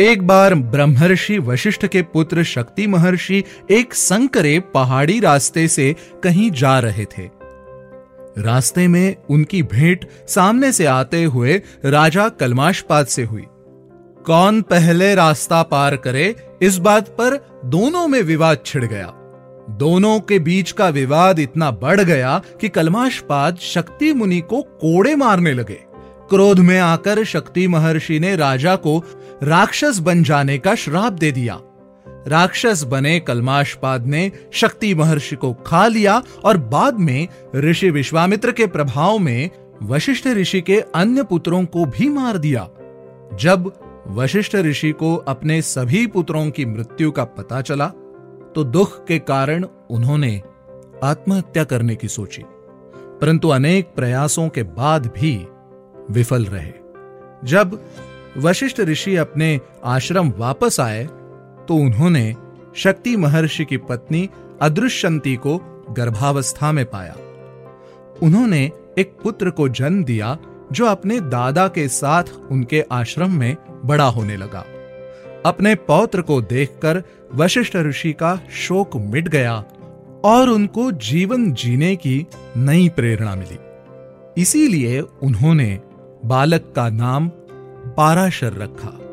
एक बार ब्रह्मर्षि वशिष्ठ के पुत्र शक्ति महर्षि एक संकरे पहाड़ी रास्ते से कहीं जा रहे थे। रास्ते में उनकी भेंट सामने से आते हुए राजा कलमाशपाद से हुई। कौन पहले रास्ता पार करे, इस बात पर दोनों में विवाद छिड़ गया। दोनों के बीच का विवाद इतना बढ़ गया कि कलमाशपाद शक्ति मुनि को कोड़े मारने लगे। क्रोध में आकर शक्ति महर्षि ने राजा को राक्षस बन जाने का श्राप दे दिया। राक्षस बने कलमाशपाद ने शक्ति महर्षि को खा लिया और बाद में ऋषि विश्वामित्र के प्रभाव में वशिष्ठ ऋषि के अन्य पुत्रों को भी मार दिया। जब वशिष्ठ ऋषि को अपने सभी पुत्रों की मृत्यु का पता चला तो दुख के कारण उन्होंने आत्महत्या करने की सोची। परंतु अनेक प्रयासों के बाद भी विफल रहे। जब वशिष्ठ ऋषि अपने आश्रम वापस आए तो उन्होंने शक्ति महर्षि की पत्नी अदृश्यंती को गर्भावस्था में पाया। उन्होंने एक पुत्र को जन्म दिया, जो अपने दादा के साथ उनके आश्रम में बड़ा होने लगा। अपने पौत्र को देखकर वशिष्ठ ऋषि का शोक मिट गया और उनको जीवन जीने की नई प्रेरणा मिली। इसीलिए उन्होंने बालक का नाम पाराशर रखा।